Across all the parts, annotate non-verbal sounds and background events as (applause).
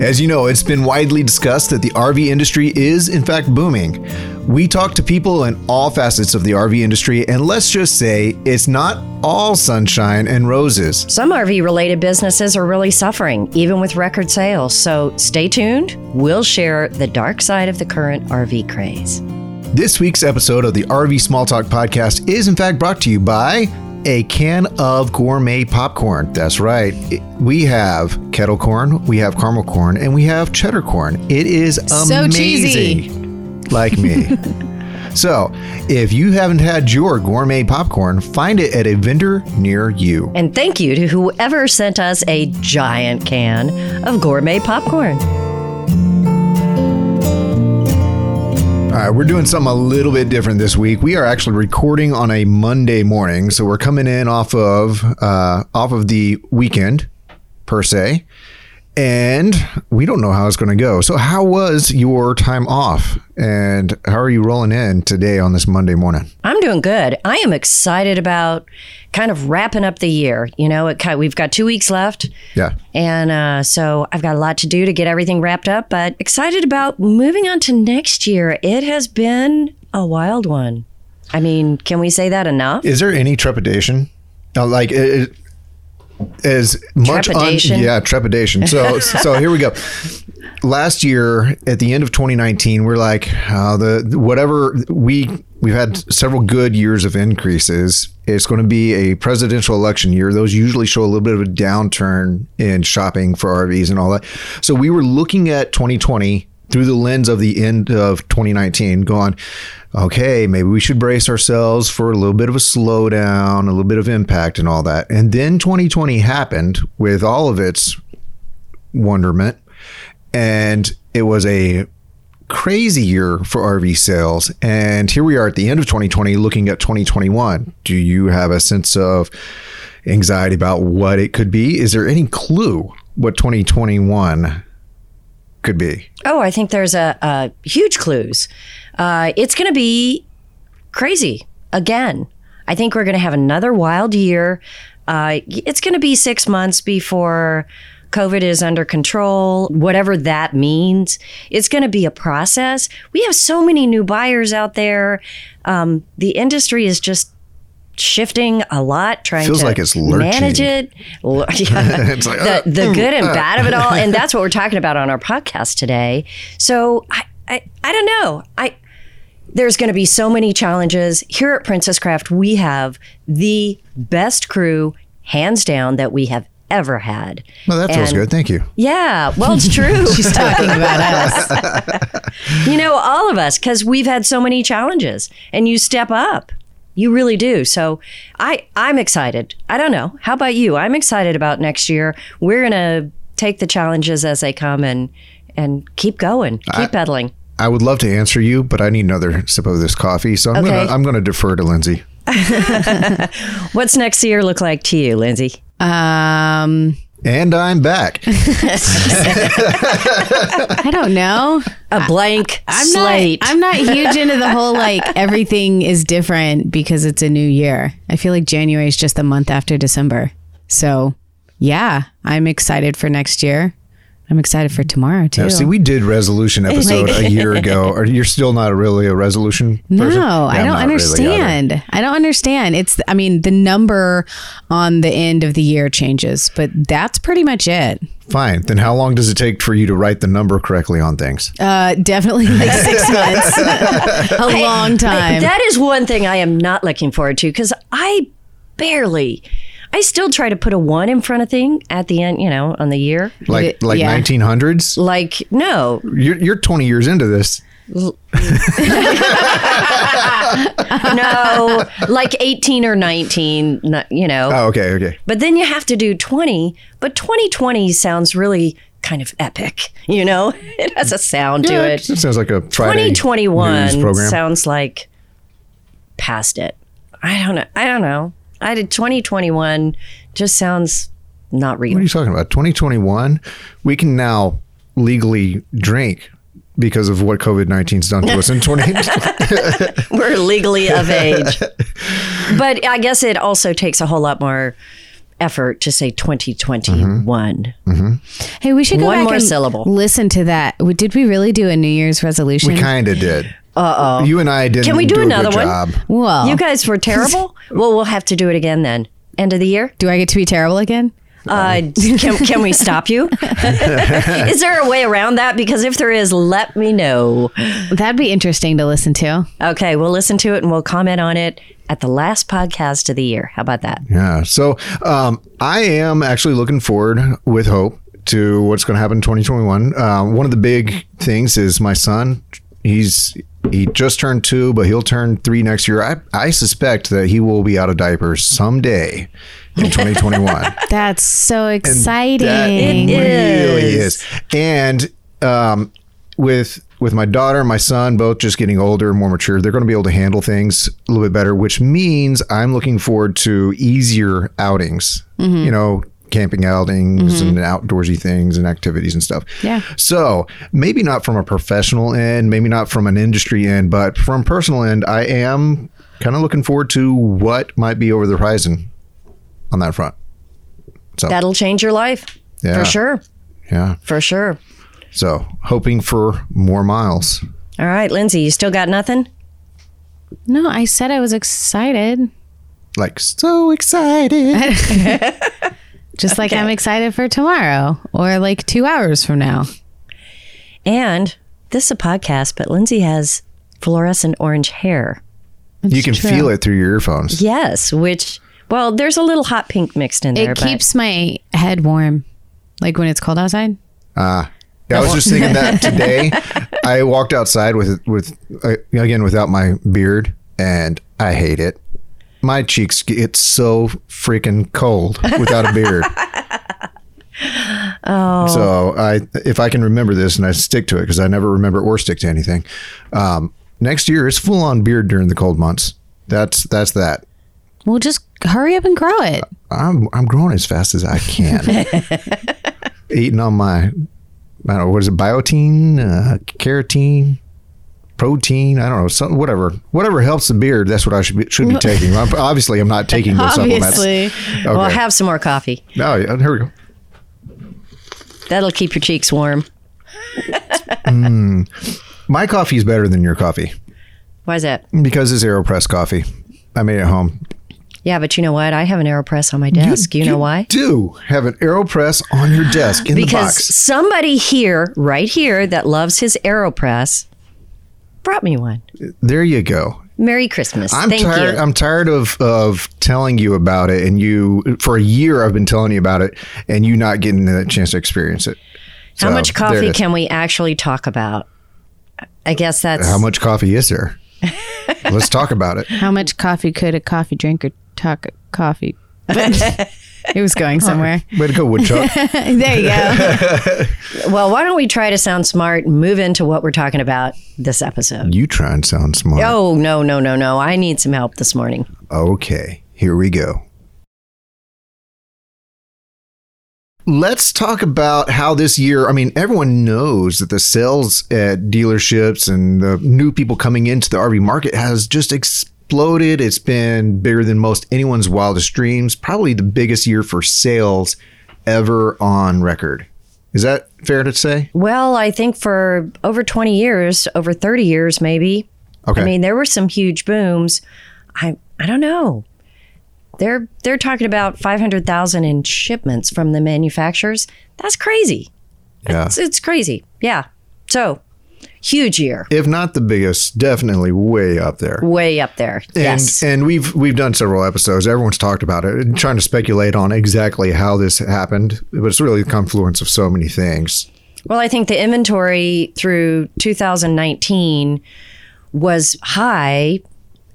As you know, it's been widely discussed that the RV industry is, in fact, booming. We talk to people in all facets of the RV industry, and let's just say it's not all sunshine and roses. Some RV related businesses are really suffering, even with record sales. So stay tuned. We'll share the dark side of the current RV craze. This week's episode of the RV Small Talk podcast is, in fact, brought to you by a can of gourmet popcorn. That's right. We have kettle corn, we have caramel corn, and we have cheddar corn. It is So amazing. cheesy. Like me. (laughs) so, if you haven't had your gourmet popcorn, find it at a vendor near you. And thank you to whoever sent us a giant can of gourmet popcorn. All right, we're doing something a little bit different this week. We are actually recording on a Monday morning, so we're coming in off of uh, off of the weekend per se, and we don't know how it's going to go. So, how was your time off, and how are you rolling in today on this Monday morning? I'm doing good. I am excited about kind of wrapping up the year. You know, it, we've got two weeks left. Yeah, And uh, so I've got a lot to do to get everything wrapped up, but excited about moving on to next year. It has been a wild one. I mean, can we say that enough? is there any trepidation? Uh, like it, as much Trepidation? yeah trepidation so (laughs) so here we go last year at the end of 2019 we're like uh, the whatever we we've had several good years of increases. It's going to be a presidential election year. Those usually show a little bit of a downturn in shopping for rvs and all that. So we were looking at 2020 through the lens of the end of 2019 going okay maybe we should brace ourselves for a little bit of a slowdown a little bit of impact and all that. And then 2020 happened with all of its wonderment and it was a crazy year for RV sales. And here we are at the end of 2020 looking at 2021. Do you have a sense of anxiety about what it could be? Is there any clue what 2021 could be? Oh, I think there's a, a huge clues. Uh, it's going to be crazy again. I think we're going to have another wild year. Uh, it's going to be six months before COVID is under control, whatever that means. It's going to be a process. We have so many new buyers out there. Um, the industry is just shifting a lot, trying Feels to like it's lurching. manage it. (laughs) Yeah. It's like, uh, the, the good and bad of it all, and (laughs) that's what we're talking about on our podcast today. So I, I, I don't know. I there's going to be so many challenges here at Princess Craft. We have the best crew, hands down, that we have ever had. Well, that feels And- good. Thank you. Yeah, well, it's true. (laughs) She's talking about us. (laughs) you know, all of us, because we've had so many challenges, and you step up. You really do. So I, I'm excited. I don't know. How about you? I'm excited about next year. We're gonna take the challenges as they come and and keep going, keep pedaling. I would love to answer you, but I need another sip of this coffee. So I'm Okay. gonna I'm gonna defer to Lindsay. (laughs) What's next year look like to you, Lindsay? Um, And I'm back. (laughs) (laughs) I don't know. A blank I'm slate. not. I'm not huge into the whole like (laughs) everything is different because it's a new year. I feel like January is just a month after December. So yeah, I'm excited for next year. I'm excited for tomorrow too. Now, see, we did resolution (laughs) episode a year ago. (laughs) Or you're still not really a resolution person? No, Yeah, I don't not really understand. I don't understand. It's, I mean, the number on the end of the year changes, but that's pretty much it. Fine. Then how long does it take for you to write the number correctly on things? Uh, definitely (laughs) like six months, a long time. That is one thing I am not looking forward to because I barely. I still try to put a one in front of thing at the end, you know, on the year. Like like yeah. 1900s? Like, no, You're, you're 20 years into this. (laughs) no, like 18 or 19, you know. Oh, okay, okay. But then you have to do 20. But 2020 sounds really kind of epic, you know? (laughs) It has a sound to it. It sounds like a Friday 2021 sounds like past it. I don't know. I don't know. I did 2021 just sounds not real. what are you talking about? 2021? We can now legally drink because of what COVID 19's done to us in 20. (laughs) (laughs) We're legally of age. (laughs) but I guess it also takes a whole lot more effort to say 2021. Mm-hmm. Mm-hmm. Hey, we should go One back more and syllable. listen to that. Did we really do a New Year's resolution? We kind of did. Uh oh. You and I didn't. Can we do a another good one? Job. well, You guys were terrible. (laughs) well, we'll have to do it again then. End of the year. do I get to be terrible again? Uh, can, can we stop you? (laughs) is there a way around that? Because if there is, let me know. That'd be interesting to listen to. Okay, we'll listen to it and we'll comment on it at the last podcast of the year. How about that? Yeah. So um, I am actually looking forward with hope to what's going to happen in 2021. Uh, one of the big things is my son. He's he just turned two, but he'll turn three next year. I, I suspect that he will be out of diapers someday in (laughs) 2021. That's so exciting. That It really is. is. And um, with with my daughter and my son both just getting older, and more mature, they're going to be able to handle things a little bit better, which means I'm looking forward to easier outings. Mm-hmm. You know, camping outings mm-hmm. and outdoorsy things and activities and stuff. Yeah. So maybe not from a professional end, maybe not from an industry end, but from personal end, I am kind of looking forward to what might be over the horizon on that front. So That'll change your life. Yeah. For sure. yeah. For sure. So hoping for more miles. All right, Lindsay, you still got nothing? No, I said I was excited. Like so excited. (laughs) (laughs) Just like I'm excited for tomorrow or like two hours from now. And this is a podcast, but Lindsay has fluorescent orange hair. you can true. feel it through your earphones. Yes, which, well, there's a little hot pink mixed in there. It keeps my head warm, like when it's cold outside. Uh, yeah, I was just thinking that (laughs) today. I walked outside with with uh, again without my beard, and I hate it. My cheeks get so freaking cold without a beard. (laughs) oh. So I, if I can remember this and I stick to it because I never remember or stick to anything. Um, next year is full on beard during the cold months. That's that's that. Well, just hurry up and grow it. I'm I'm growing as fast as I can. (laughs) Eating on my I don't know what is it biotin, uh, carotene, protein. I don't know some, whatever whatever helps the beard. That's what I should be, should be taking. I'm, (laughs) obviously, I'm not taking those Obviously. supplements. Well, Okay. have some more coffee. oh, yeah, here we go. That'll keep your cheeks warm. Hmm. My coffee is better than your coffee Why is that? because it's Aeropress coffee. I made it at home. Yeah, but you know what? I have an AeroPress on my desk. You, know why? Do have an Aeropress on your desk in the Because somebody here, right here, that loves his AeroPress brought me one. There you go. Merry Christmas. I'm Thank tired. you. I'm tired of of telling you about it, and you for a year I've been telling you about it, and you not getting the chance to experience it. How much coffee can we actually talk about? I guess that's How much coffee is there? (laughs) Let's talk about it. How much coffee could a coffee drinker talk coffee? (laughs) (laughs) it was going somewhere. Way to go, Woodchuck. (laughs) there you go. (laughs) well. Why don't we try to sound smart and move into what we're talking about this episode? you try and sound smart. Oh no no no no! I need some help this morning. Okay, here we go. Let's talk about how this year, I mean, everyone knows that the sales at dealerships and the new people coming into the RV market has just exploded. It's been bigger than most anyone's wildest dreams, probably the biggest year for sales ever on record. Is that fair to say? Well, I think for over 20 years, over 30 years maybe. Okay. I mean, there were some huge booms. I I don't know. They're they're talking about 500,000 in shipments from the manufacturers. That's crazy. yeah. It's, it's crazy. Yeah. So, huge year. If not the biggest, definitely way up there. Way up there. And yes. and we've we've done several episodes. Everyone's talked about it, and trying to speculate on exactly how this happened. But it's really the confluence of so many things. Well, I think the inventory through 2019 was high,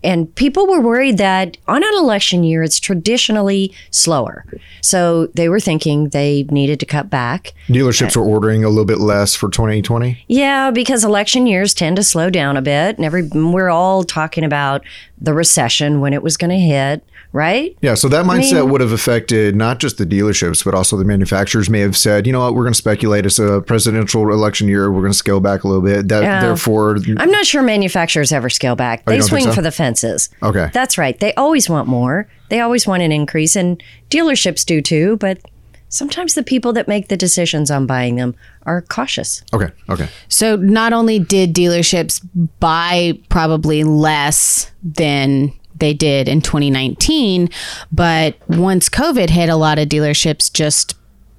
and people were worried that on an election year, it's traditionally slower. So they were thinking they needed to cut back. Dealerships were ordering a little bit less for 2020. Yeah, because election years tend to slow down a bit, and every we're all talking about the recession when it was going to hit. Right? Yeah, so that mindset mean- would have affected not just the dealerships, but also the manufacturers may have said, you know what, we're going to speculate. It's a presidential election year. We're going to scale back a little bit. That, Yeah. Therefore, I'm not sure manufacturers ever scale back. Oh, they Oh, swing so? for the fences. Okay. That's right. They always want more. They always want an increase, and dealerships do too. But sometimes the people that make the decisions on buying them are cautious. okay, okay. So not only did dealerships buy probably less than they did in 2019, but once COVID hit, a lot of dealerships just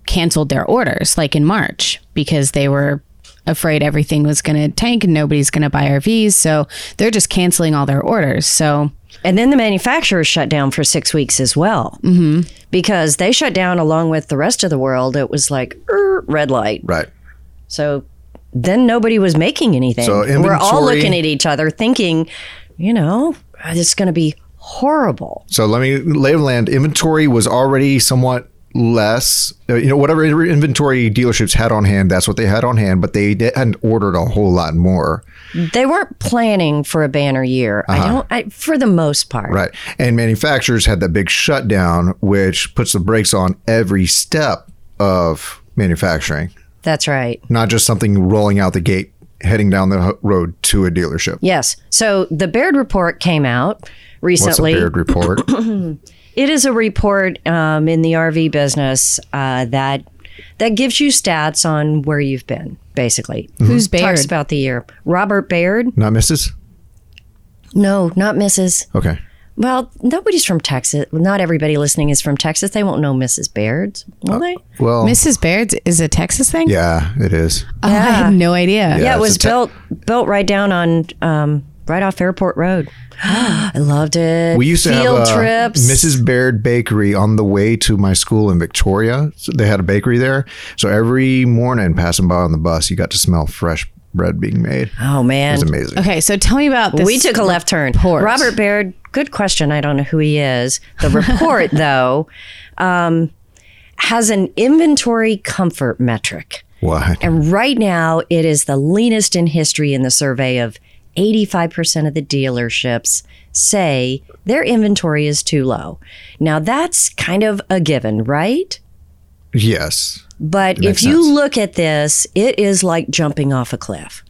canceled their orders, like in March, because they were afraid everything was going to tank and nobody's going to buy RVs. So they're just canceling all their orders. So And then the manufacturers shut down for six weeks as well. Mm-hmm. Because they shut down along with the rest of the world. It was like er, red light. Right. So then nobody was making anything. So We're all looking at each other thinking, you know, it's going to be horrible. So let me lay of land. Inventory was already somewhat less. Uh, you know, whatever inventory dealerships had on hand, that's what they had on hand, but they hadn't ordered a whole lot more. They weren't planning for a banner year. I don't, I, for the most part. Uh-huh. Right. And manufacturers had that big shutdown, which puts the brakes on every step of manufacturing, That's right. not just something rolling out the gate, heading down the road to a dealership. Yes. So the Baird report came out recently. What's a recently. Baird report? (clears throat) It is a report um, in the RV business uh, that that gives you stats on where you've been. Basically, who's Baird? talks about the year. Robert Baird? Not Mrs. No, not Mrs. Okay. Well, nobody's from Texas. Not everybody listening is from Texas. They won't know Mrs. Baird's, will they? Well, Mrs. Baird's is a Texas thing? yeah, it is. Oh, I had no idea. Yeah, it was te- built built right down on um, right off Airport Road. (gasps) I loved it. We used to Field have uh, trips. Mrs. Baird Bakery on the way to my school in Victoria. So they had a bakery there. So every morning passing by on the bus, you got to smell fresh bread being made. Oh man, It man, was amazing. Okay, so tell me about this. we took a left turn. report. Robert Baird. Good question. I don't know who he is. The report (laughs) though um, has an inventory comfort metric. What? And right now, it is the leanest in history in the survey of 85% of the dealerships say their inventory is too low. Now, that's kind of a given, right? Yes. But if you sense. look at this, it is like jumping off a cliff.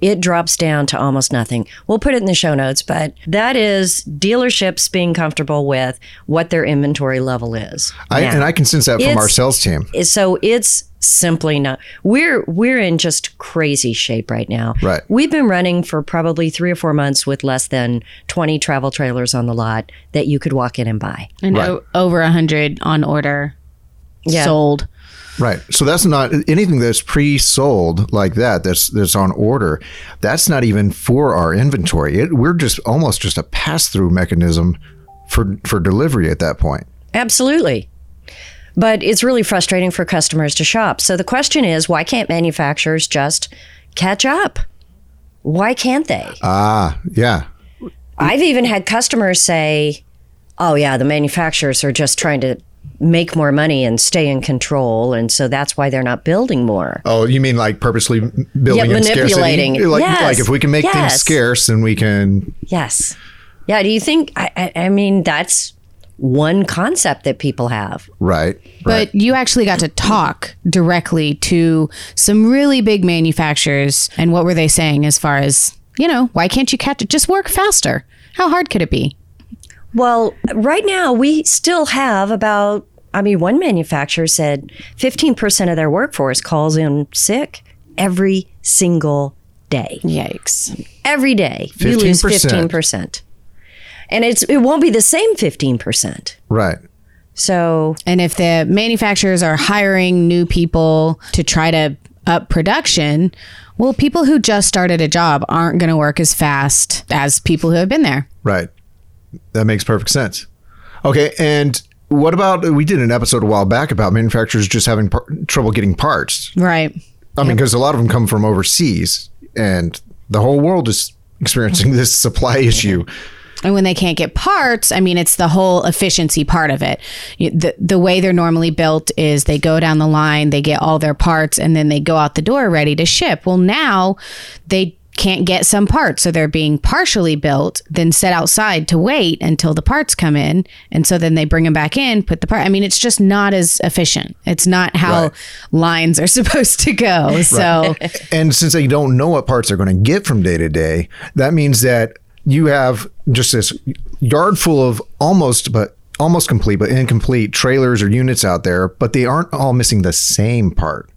It drops down to almost nothing. We'll put it in the show notes, but that is dealerships being comfortable with what their inventory level is. I, Now- and I can sense that from our sales team. so it's simply not we're we're in just crazy shape right now Right. we've been running for probably three or four months with less than 20 travel trailers on the lot that you could walk in and buy and Right. o- over a hundred on order Yeah. sold. Right. So that's not anything that's pre-sold like that. That's that's on order. That's not even for our inventory. It, we're just almost just a pass-through mechanism for for delivery at that point. absolutely but it's really frustrating for customers to shop so the question is why can't manufacturers just catch up why can't they Ah, yeah. i've even had customers say oh yeah the manufacturers are just trying to make more money and stay in control and so that's why they're not building more Oh, you mean like purposely building Yeah, manipulating. scarcity? Like, Yes. like if we can make things scarce, then we can. Yes. Yeah. Do you think? I, I, I mean, that's one concept that people have. Right. But you actually got to talk directly to some really big manufacturers. And what were they saying as far as, you know, why can't you catch it? Just work faster. How hard could it be? Well, right now we still have about. I mean, one manufacturer said 15% of their workforce calls in sick every single day. Yikes. Every day, you lose 15%. 15%. And it's it won't be the same 15%. Right. So, And if the manufacturers are hiring new people to try to up production, well, people who just started a job aren't going to work as fast as people who have been there. Right. That makes perfect sense. Okay. And what about we did an episode a while back about manufacturers just having par- trouble getting parts? Right. I mean, because a lot of them come from overseas, and the whole world is experiencing (laughs) this supply issue. And when they can't get parts, I mean, it's the whole efficiency part of it. The, the way they're normally built is they go down the line, they get all their parts, and then they go out the door ready to ship. Well, now they can't get some parts. So they're being partially built, then set outside to wait until the parts come in. And so then they bring them back in, put the part. I mean, it's just not as efficient. It's not how Right. lines are (laughs) supposed to go. So (laughs) And since they don't know what parts they're going to get from day to day, that means that you have just this yard full of almost, but almost complete, but incomplete trailers or units out there, but they aren't all missing the same part.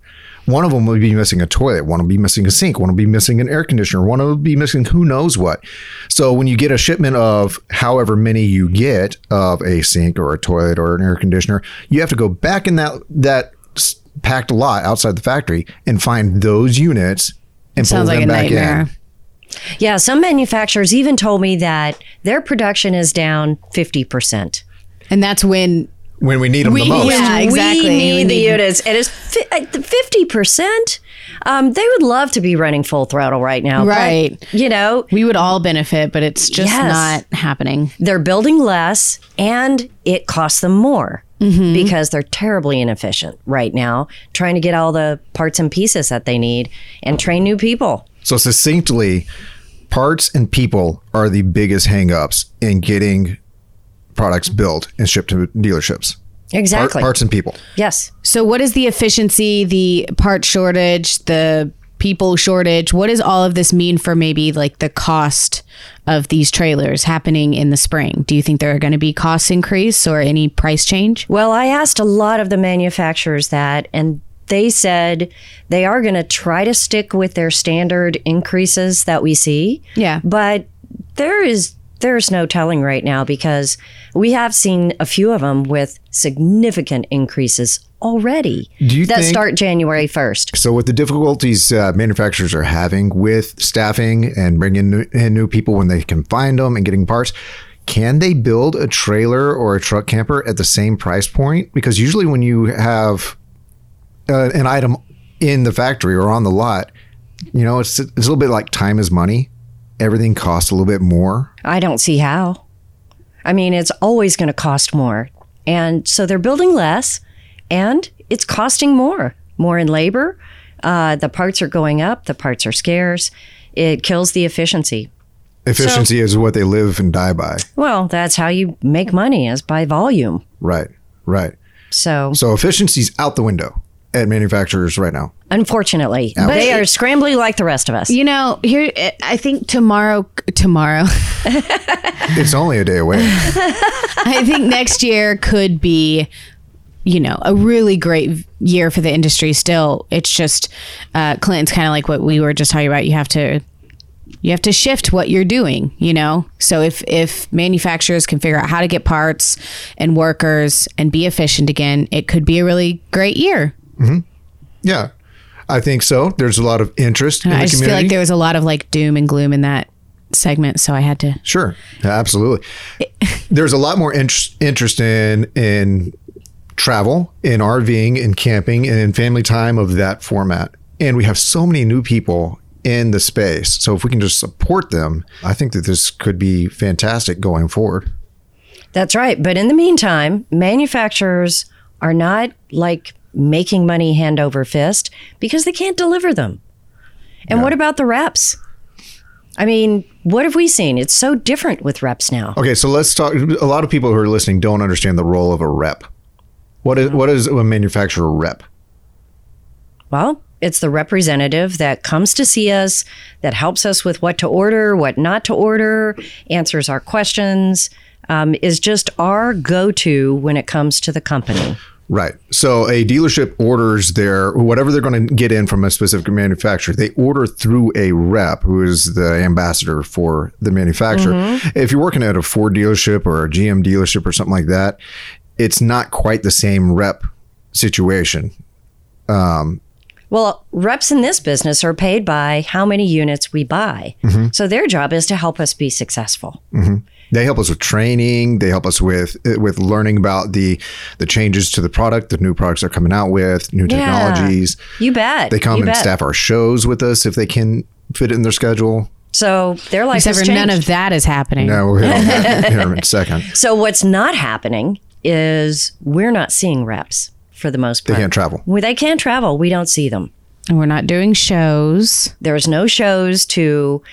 One of them will be missing a toilet, one will be missing a sink, one will be missing an air conditioner, one will be missing who knows what. So when you get a shipment of however many you get of a sink or a toilet or an air conditioner, you have to go back in that that packed lot outside the factory and find those units and sounds pull like them a back nightmare. in. Yeah, some manufacturers even told me that their production is down 50%. and that's when when we need them We- the most. yeah. exactly. We need We the need- units. It is uh, 50%. Um, they would love to be running full throttle right now. but, Right. you know, we would all benefit, but it's just Yes. not happening. they're building less and it costs them more because they're terribly inefficient right now trying to get all the parts and pieces that they need and train new people. So succinctly, parts and people are the biggest hangups in getting products built and shipped to dealerships. Part- Exactly. parts and people. yes. So, what is the efficiency, the part shortage, the people shortage? What does all of this mean for maybe like the cost of these trailers happening in the spring? Do you think there are going to be cost increase or any price change? Well, I asked a lot of the manufacturers that, and they said they are going to try to stick with their standard increases that we see. Yeah. But there is there's no telling right now because we have seen a few of them with significant increases already Do you that think- start January 1st. So with the difficulties uh, manufacturers are having with staffing and bringing new, in new people when they can find them and getting parts, can they build a trailer or a truck camper at the same price point? Because usually when you have uh, an item in the factory or on the lot, you know, it's, it's a little bit like time is money. Everything costs a little bit more. I don't see how. I mean, it's always going to cost more. And so they're building less and it's costing more, more in labor. Uh, the parts are going up, the parts are scarce. It kills the efficiency. Efficiency is what they live and die by. Well, that's how you make money is by volume. Right, right. So, So efficiency's out the window at manufacturers right now. Unfortunately, they are scrambling like the rest of us. You know, here, I think tomorrow, tomorrow, (laughs) (laughs) It's only a day away. I think next year could be, you know, a really great year for the industry still. It's just, uh, Clinton's kind of like what we were just talking about. You have to, you have to shift what you're doing, you know? So if, if manufacturers can figure out how to get parts and workers and be efficient again, it could be a really great year. Yeah, I think so. There's a lot of interest in I the just community. feel like there was a lot of like doom and gloom in that segment. So I had to, Sure, absolutely. (laughs) There's a lot more interest interest in in travel, in RVing, in camping, and in family time of that format. And we have so many new people in the space. So if we can just support them, I think that this could be fantastic going forward. That's right. But in the meantime, manufacturers are not like making money hand over fist because they can't deliver them. And what about the reps? I mean, what have we seen? It's so different with reps now. Okay, so let's talk. A lot of people who are listening don't understand the role of a rep. What is what is a manufacturer rep? Well, it's the representative that comes to see us, that helps us with what to order, what not to order, answers our questions, um, is just our go to when it comes to the company. Right. So a dealership orders their whatever they're going to get in from a specific manufacturer. They order through a rep who is the ambassador for the manufacturer. Mm-hmm. If you're working at a Ford dealership or a GM dealership or something like that, it's not quite the same rep situation. Um, well, reps in this business are paid by how many units we buy. Mm-hmm. So their job is to help us be successful. Mm-hmm. They help us with training. They help us with eh, with learning about the the changes to the product, the new products they're coming out with, new Yeah. technologies. You bet. They come you and bet. staff our shows with us if they can fit it in their schedule. So their life except has for none of that is happening. No, we'll hit on that (laughs) here in a second. So what's not happening is we're not seeing reps for the most They part. can't travel. Well, they can't travel. We don't see them. And we're not doing shows. There's no shows to,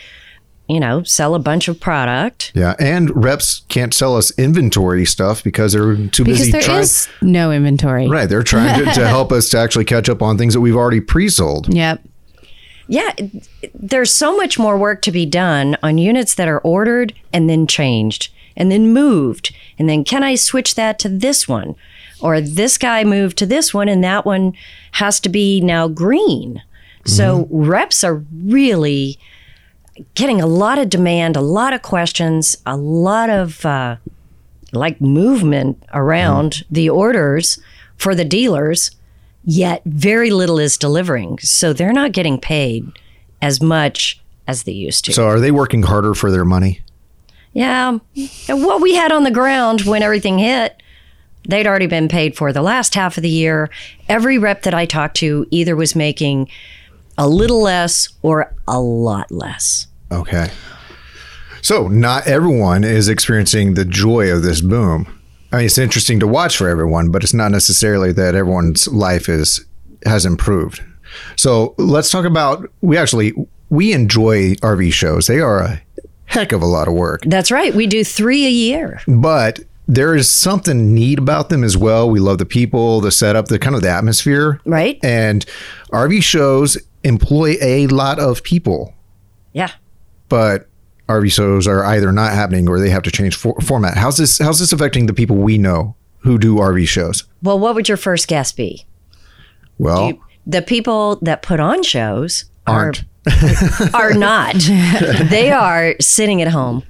you know, sell a bunch of product. Yeah, and reps can't sell us inventory stuff because they're too Because busy there trying. is no inventory. Right, they're trying to, to help us to actually catch up on things that we've already pre-sold. (laughs) Yep. Yeah, there's so much more work to be done on units that are ordered and then changed and then moved. And then can I switch that to this one? Or this guy moved to this one and that one has to be now green. So mm-hmm. reps are really getting a lot of demand, a lot of questions, a lot of uh, like movement around the orders for the dealers yet very little is delivering. So they're not getting paid as much as they used to. So are they working harder for their money? yeah. And What we had on the ground when everything hit, they'd already been paid for the last half of the year. Every rep that I talked to either was making a little less or a lot less. Okay. So not everyone is experiencing the joy of this boom. I mean, it's interesting to watch for everyone, but it's not necessarily that everyone's life is has improved. So let's talk about we actually we enjoy RV shows. They are a heck of a lot of work, That's right. We do three a year. but there is something neat about them as well. We love the people, the setup, the kind of the atmosphere, Right. And RV shows employ a lot of people. Yeah. But RV shows are either not happening or they have to change for- format. How's this? How's this affecting the people we know who do RV shows? Well, what would your first guess be? Well, The people that put on shows are aren't. (laughs) are not. they are sitting at home,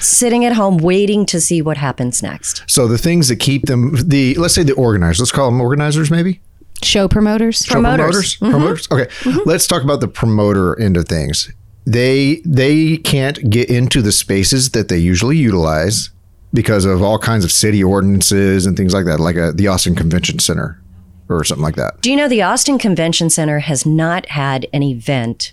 sitting at home waiting to see what happens next. So the things that keep them, the let's say the organizers, let's call them organizers, maybe Show promoters. Show Promoters. promoters. Mm-hmm. Okay, mm-hmm. let's talk about the promoter end of things. They they can't get into the spaces that they usually utilize because of all kinds of city ordinances and things like that, like a, the Austin Convention Center or something like that. Do you know the Austin Convention Center has not had an event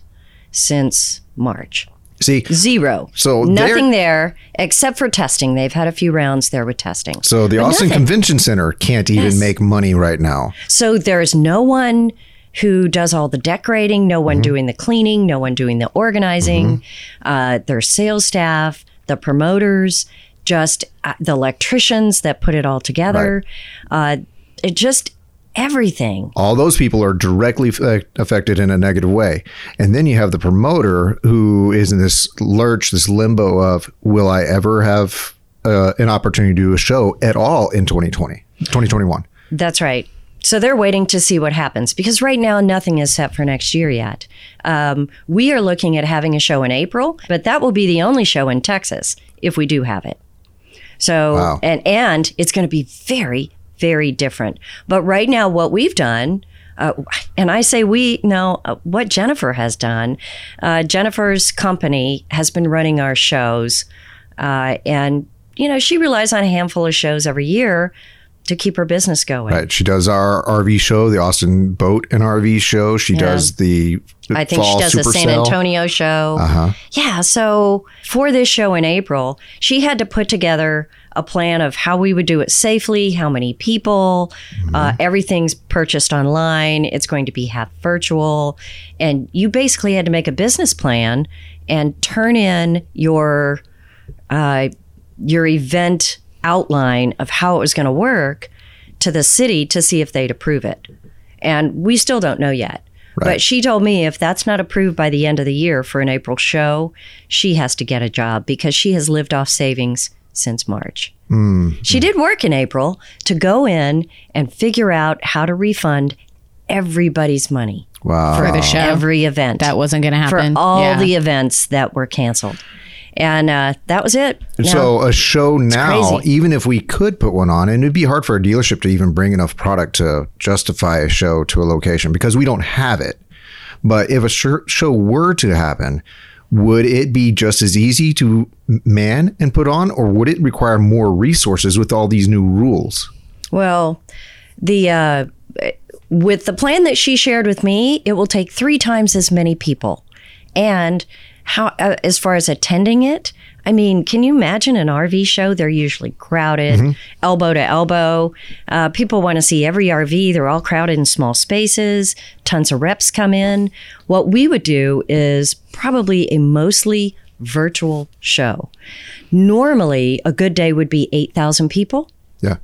since March? See, Zero. So nothing there except for testing. They've had a few rounds there with testing. so the But Austin nothing. Convention Center can't even Yes. make money right now. So there's no one who does all the decorating, no Mm-hmm. one doing the cleaning, no one doing the organizing. Uh, their sales staff, the promoters, just uh, the electricians that put it all together. Uh, it just everything. all those people are directly f- affected in a negative way. And then you have the promoter who is in this lurch, this limbo of, will I ever have uh, an opportunity to do a show at all in 2020, 2021? That's right. So they're waiting to see what happens because right now nothing is set for next year yet. Um, we are looking at having a show in April, but that will be the only show in Texas if we do have it. So Wow. and and it's going to be very very different. But right now, what we've done. Uh, and I say we no, uh, what Jennifer has done. Uh, Jennifer's company has been running our shows, uh, and you know she relies on a handful of shows every year to keep her business going. Right. She does our RV show, the Austin Boat and RV show. She does the I think she does the San. Antonio show. Uh-huh. Yeah. So for this show in April, she had to put together a plan of how we would do it safely, how many people. Mm-hmm. Uh, everything's purchased online. It's going to be half virtual, and you basically had to make a business plan and turn in your uh, your event outline of how it was going to work to the city to see if they'd approve it. And we still don't know yet. Right. But she told me if that's not approved by the end of the year for an April show, she has to get a job because she has lived off savings since March. Hmm. She did work in April to go in and figure out how to refund everybody's money Wow. For the show. every event that wasn't going to happen. for happen. all Yeah. the events that were canceled. And uh, that was it. Now- So a show now, even if we could put one on, and it'd be hard for a dealership to even bring enough product to justify a show to a location because we don't have it. But if a sh- show were to happen, would it be just as easy to man and put on, or would it require more resources with all these new rules? Well, the uh, with the plan that she shared with me, it will take three times as many people, and how uh, as far as attending it, I mean, can you imagine an RV show? They're usually crowded, elbow to elbow. Uh, people want to see every RV. They're all crowded in small spaces. Tons of reps come in. What we would do is probably a mostly virtual show. Normally, a good day would be 8,000 people. Yeah.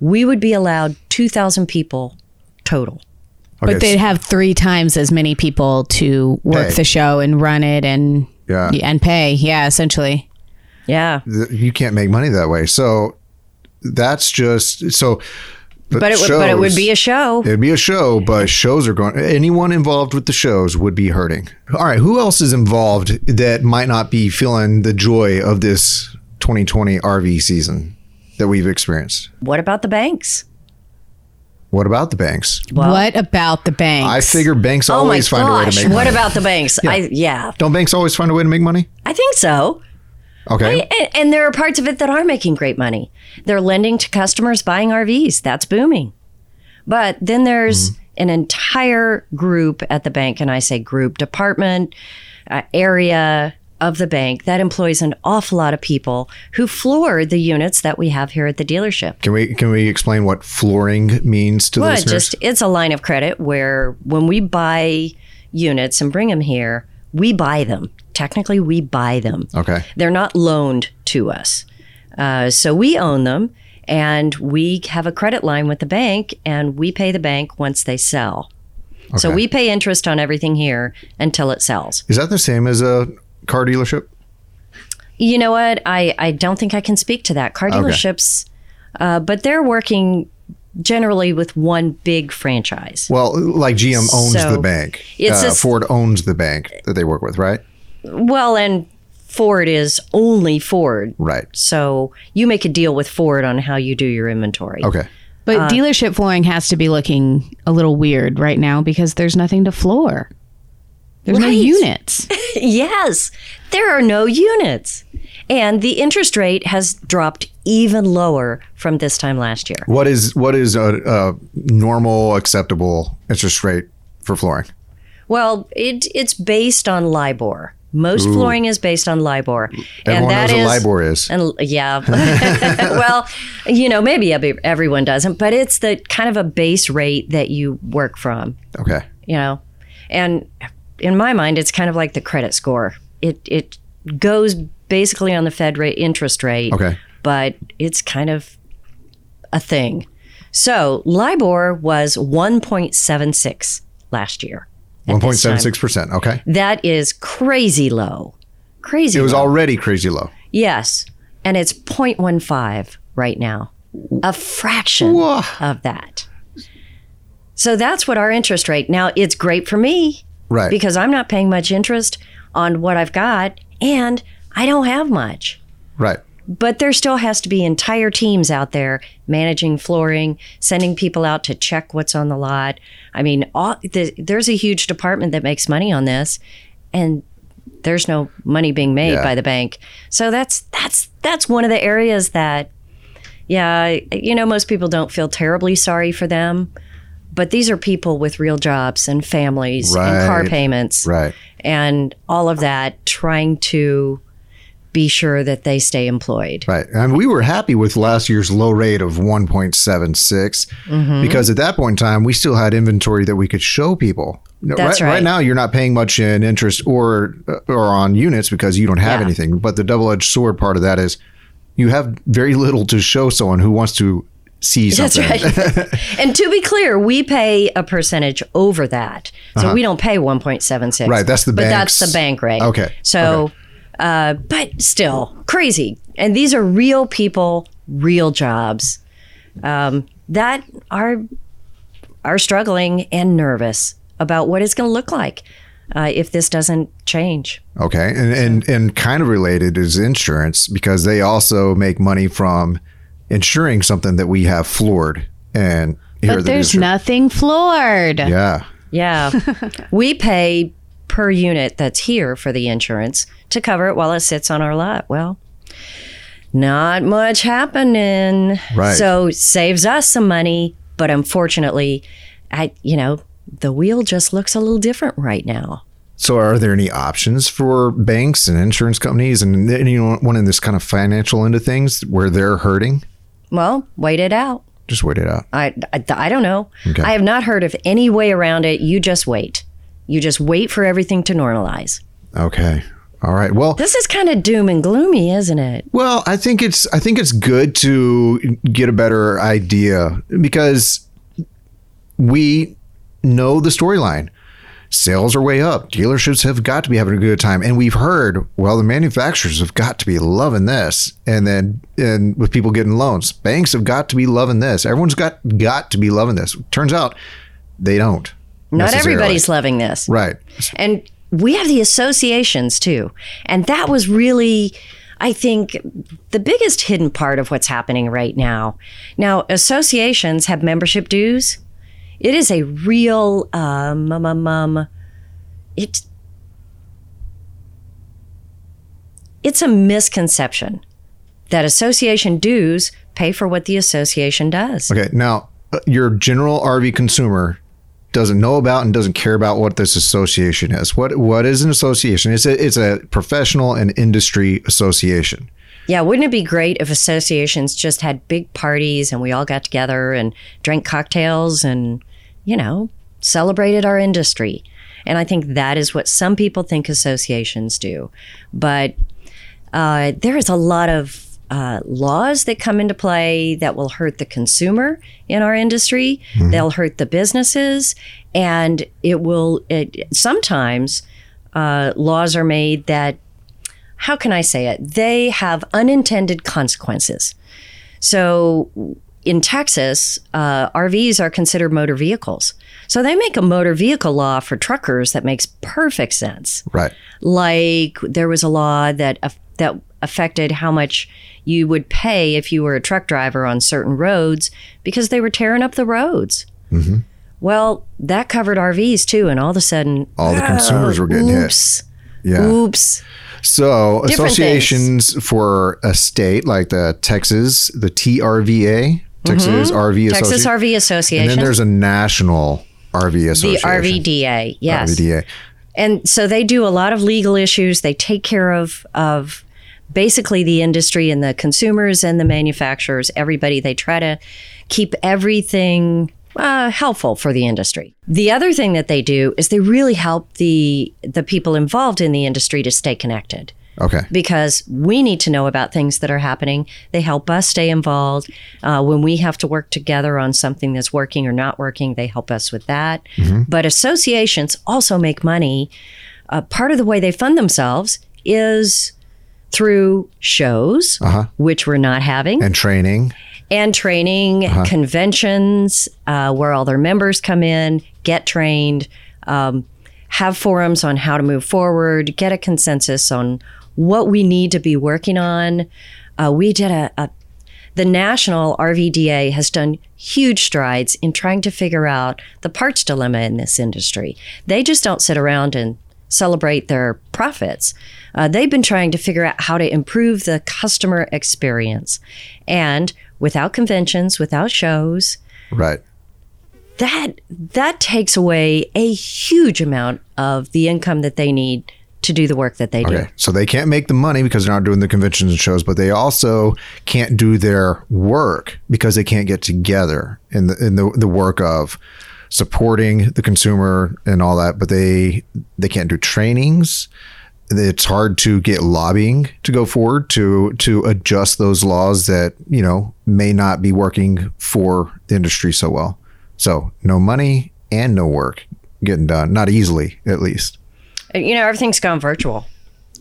We would be allowed 2,000 people total. Okay, But they'd have three times as many people to work Pay. the show and run it and Yeah. and pay. Yeah, essentially. Yeah. you can't make money that way. So that's just so. But it, would, but it would be a show. It'd be a show, but shows are going. Anyone involved with the shows would be hurting. All right, who else is involved that might not be feeling the joy of this 2020 RV season that we've experienced? What about the banks? What about the banks? what about the banks? I figure banks Oh always find a way to make money. What about the banks? I yeah. Don't banks always find a way to make money? I think so. Okay. And, and there are parts of it that are making great money. They're lending to customers buying RVs. That's booming. But then there's Mm-hmm. an entire group at the bank, and I say group, department, uh, area of the bank that employs an awful lot of people who floor the units that we have here at the dealership. Can we can we explain what flooring means to Well, listeners? just it's a line of credit where when we buy units and bring them here, we buy them. Technically, we buy them. okay. They're not loaned to us. Uh, so we own them and we have a credit line with the bank and we pay the bank once they sell. Okay. So we pay interest on everything here until it sells. Is that the same as a car dealership? You know what? I, I don't think I can speak to that. Car dealerships, uh, but they're working generally with one big franchise. Well, like GM owns So, the bank. it's uh, a s- Ford owns the bank that they work with, right? Well, and Ford is only Ford. Right. So you make a deal with Ford on how you do your inventory. Okay. but uh, dealership flooring has to be looking a little weird right now because there's nothing to floor. There's no units. (laughs) Yes, there are no units. And the interest rate has dropped even lower from this time last year. What is what is a, a normal acceptable interest rate for flooring? Well, it, it's based on LIBOR. Most flooring is based on LIBOR. Everyone knows what LIBOR is. And yeah, (laughs) (laughs) well, you know, maybe everyone doesn't, but it's the kind of a base rate that you work from. Okay. you know and in my mind it's kind of like the credit score it it goes basically on the fed rate interest rate Okay. but it's kind of a thing so libor was 1.76 last year at One point this time. seven six percent. Okay. that is crazy low crazy It was low. already crazy low. yes and it's 0.15 right now a fraction Whoa. of that so that's what our interest rate now it's great for me Right. because I'm not paying much interest on what I've got and I don't have much. right. But there still has to be entire teams out there managing flooring, sending people out to check what's on the lot. I mean, all, the, there's a huge department that makes money on this, and there's no money being made Yeah. by the bank. So that's that's that's one of the areas that, yeah, you know, most people don't feel terribly sorry for them, but these are people with real jobs and families and car payments Right. and all of that, trying to be sure that they stay employed. Right. And we were happy with last year's low rate of 1.76 Mm-hmm. because at that point in time, we still had inventory that we could show people. That's right, right. now, you're not paying much in interest or or on units because you don't have Yeah. anything. But the double edged sword part of that is you have very little to show someone who wants to see That's right. (laughs) and to be clear, we pay a percentage over that. So we don't pay 1.76. Uh-huh. Right, that's the bank. But that's the bank rate. Okay, So, Uh, but still crazy. And these are real people, real jobs um, that are are struggling and nervous about what it's going to look like uh, if this doesn't change. Okay, and, and and kind of related is insurance because they also make money from insuring something that we have floored and here But the there's dealership. nothing floored. Yeah, Yeah. (laughs) we pay per unit that's here for the insurance to cover it while it sits on our lot. Well, not much happening. Right. So saves us some money, but unfortunately, I you know, the wheel just looks a little different right now. So, are there any options for banks and insurance companies and anyone one in this kind of financial end of things where they're hurting? Well, wait it out. Just wait it out. I, I, I don't know. Okay. I have not heard of any way around it. You just wait. You just wait for everything to normalize. Okay. All right. Well, This is kind of doom and gloomy, isn't it? Well, I think it's I think it's good to get a better idea because we know the storyline. Sales are way up. Dealerships have got to be having a good time, and we've heard well the manufacturers have got to be loving this, and then and with people getting loans, banks have got to be loving this. Everyone's got got to be loving this. Turns out they don't. Not everybody's loving this. right. And we have the associations too. And that was really, I think, the biggest hidden part of what's happening right now. Now, associations have membership dues. It is a real, um, um, it, it's a misconception that association dues pay for what the association does. Okay, now uh, your general RV consumer doesn't know about and doesn't care about what this association is. What what is an association? It's a it's a professional and industry association. Yeah, wouldn't it be great if associations just had big parties and we all got together and drank cocktails and, you know, celebrated our industry? And I think that is what some people think associations do. But uh, there is a lot of uh, laws that come into play that will hurt the consumer in our industry. They'll hurt the businesses, and it will. It, sometimes uh, laws are made that how can I say it? They have unintended consequences. So in Texas, uh, RVs are considered motor vehicles. So they make a motor vehicle law for truckers that makes perfect sense. Right. Like there was a law that that affected how much you would pay if you were a truck driver on certain roads because they were tearing up the roads. Mm-hmm. Well, that covered RVs too, and all of a sudden, All the consumers were getting hit. oops, Yeah. oops. So Different associations for a state like the Texas, the TRVA, Texas RV Mm-hmm. Texas Association. RV Association. And then there's a national RV Association. the. RVDA, yes. RVDA. And so they do a lot of legal issues. They take care of of basically the industry and the consumers and the manufacturers, everybody. They try to keep everything uh, helpful for the industry. The other thing that they do is they really help the the people involved in the industry to stay connected Okay. because we need to know about things that are happening. They help us stay involved. Uh, when we have to work together on something that's working or not working, they help us with that. But associations also make money. Uh, part of the way they fund themselves is through shows, which we're not having, And training. and training, conventions uh, where all their members come in, get trained, um, have forums on how to move forward, get a consensus on what we need to be working on. Uh, we did a, a the national RVDA has done huge strides in trying to figure out the parts dilemma in this industry. They just don't sit around and celebrate their profits. Uh, they've been trying to figure out how to improve the customer experience. And without conventions, without shows, Right. that that takes away a huge amount of the income that they need to do the work that they do. So they can't make the money because they're not doing the conventions and shows, but they also can't do their work because they can't get together in the in the, the work of supporting the consumer and all that. But they they can't do trainings. It's hard to get lobbying to go forward to to adjust those laws that you know may not be working for the industry so well. So no money and no work getting done, not easily at least. You know everything's gone virtual.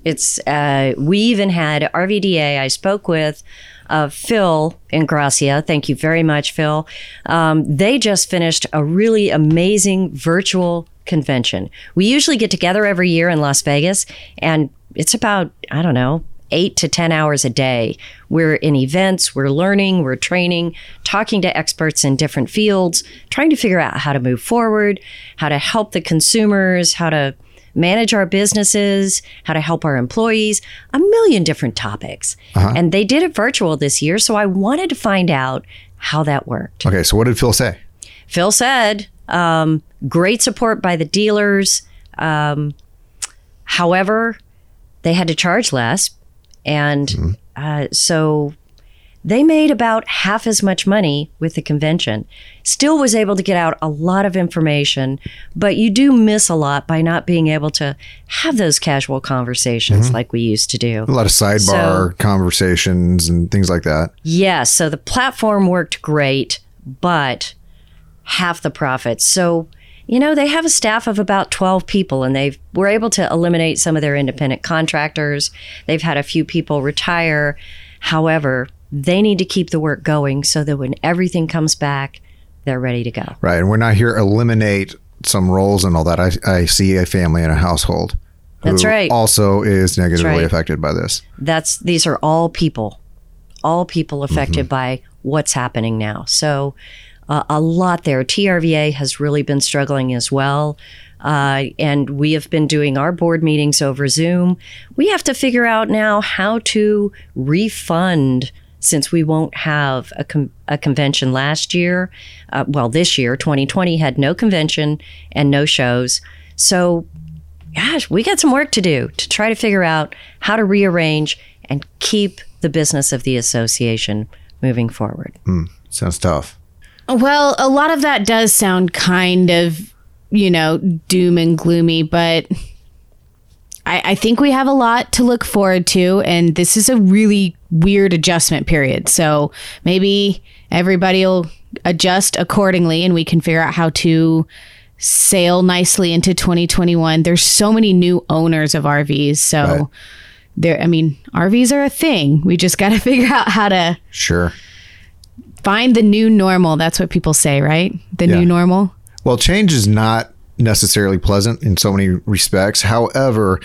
It's uh, we even had rvda i spoke with uh, phil ingrassia thank you very much phil. Um, they just finished a really amazing virtual convention. We usually get together every year in las vegas and it's about i don't know eight to 10 hours a day. We're in events, we're learning, we're training, talking to experts in different fields, trying to figure out how to move forward, how to help the consumers, how to manage our businesses, how to help our employees, a million different topics. And they did it virtual this year. So I wanted to find out how that worked. Okay, so what did Phil say? Phil said, um, great support by the dealers. Um, However, they had to charge less. And uh, so they made about half as much money with the convention. Still was able to get out a lot of information, but you do miss a lot by not being able to have those casual conversations mm-hmm. like we used to do. A lot of sidebar So- conversations and things like that. Yes, so the platform worked great, but half the profits. So, you know, they have a staff of about 12 people and they were able to eliminate some of their independent contractors. They've had a few people retire. However, they need to keep the work going so that when everything comes back, they're ready to go. Right. And we're not here to eliminate some roles and all that. I, I see a family and a household. That's right. Also is negatively right. affected by this. that's these are all people all people affected by what's happening now so uh, a lot there trva has really been struggling as well uh, and we have been doing our board meetings over zoom we have to figure out now how to refund since we won't have a, com- a convention last year uh, well this year 2020 had no convention and no shows so gosh, we got some work to do to try to figure out how to rearrange and keep the business of the association moving forward. Sounds tough. Well, a lot of that does sound kind of, you know, doom and gloomy, but I, I think we have a lot to look forward to. And this is a really weird adjustment period. So maybe everybody will adjust accordingly and we can figure out how to sail nicely into 2021. There's so many new owners of RVs. So Right. there, I mean, RVs are a thing. We just got to (laughs) figure out how to Sure. find the new normal. That's what people say, right? The Yeah. new normal. Well, change is not necessarily pleasant in so many respects. However,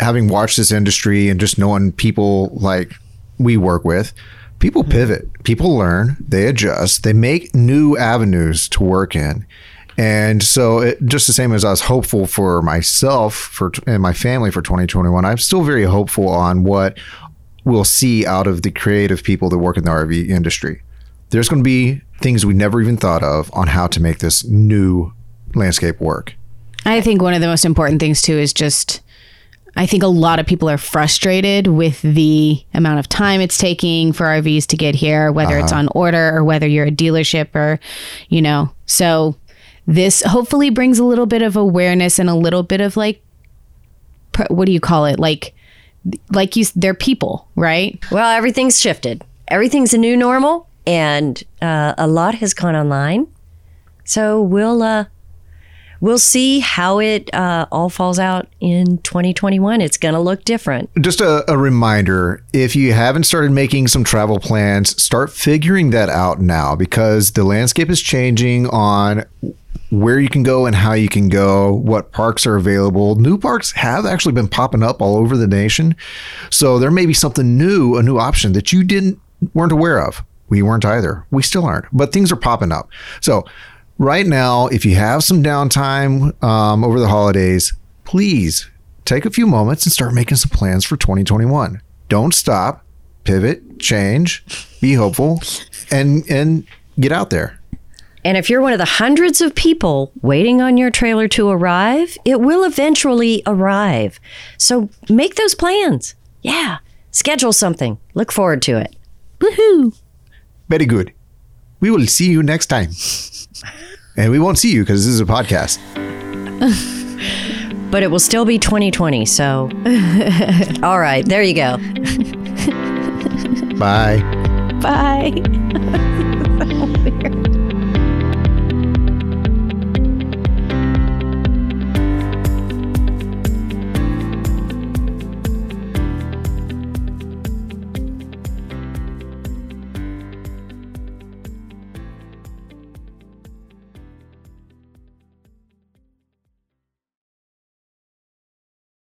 having watched this industry and just knowing people like we work with, people mm-hmm. pivot, people learn, they adjust, they make new avenues to work in. And so, it, just the same as I was hopeful for myself for and my family for 2021, I'm still very hopeful on what we'll see out of the creative people that work in the RV industry. There's going to be things we never even thought of on how to make this new landscape work. I think one of the most important things too is just I think a lot of people are frustrated with the amount of time it's taking for RVs to get here, whether it's on order or whether you're a dealership or, you know. So this hopefully brings a little bit of awareness and a little bit of like what do you call it? Like like you they're people, right? Well, everything's shifted. Everything's a new normal, and uh, a lot has gone online. So we'll uh, we'll see how it uh, all falls out in 2021. It's going to look different. Just a, a reminder if you haven't started making some travel plans, start figuring that out now because the landscape is changing on where you can go and how you can go, what parks are available. New parks have actually been popping up all over the nation. So there may be something new, a new option that you didn't weren't aware of. We weren't either. We still aren't, but things are popping up. So right now, if you have some downtime um, over the holidays, please take a few moments and start making some plans for 2021. Don't stop, pivot, change, be hopeful, and and get out there. And if you're one of the hundreds of people waiting on your trailer to arrive, it will eventually arrive. So make those plans. Yeah. Schedule something. Look forward to it. Woohoo! Very good. We will see you next time. And we won't see you because this is a podcast. (laughs) But it will still be 2020. So, (laughs) all right. There you go. (laughs) Bye. Bye.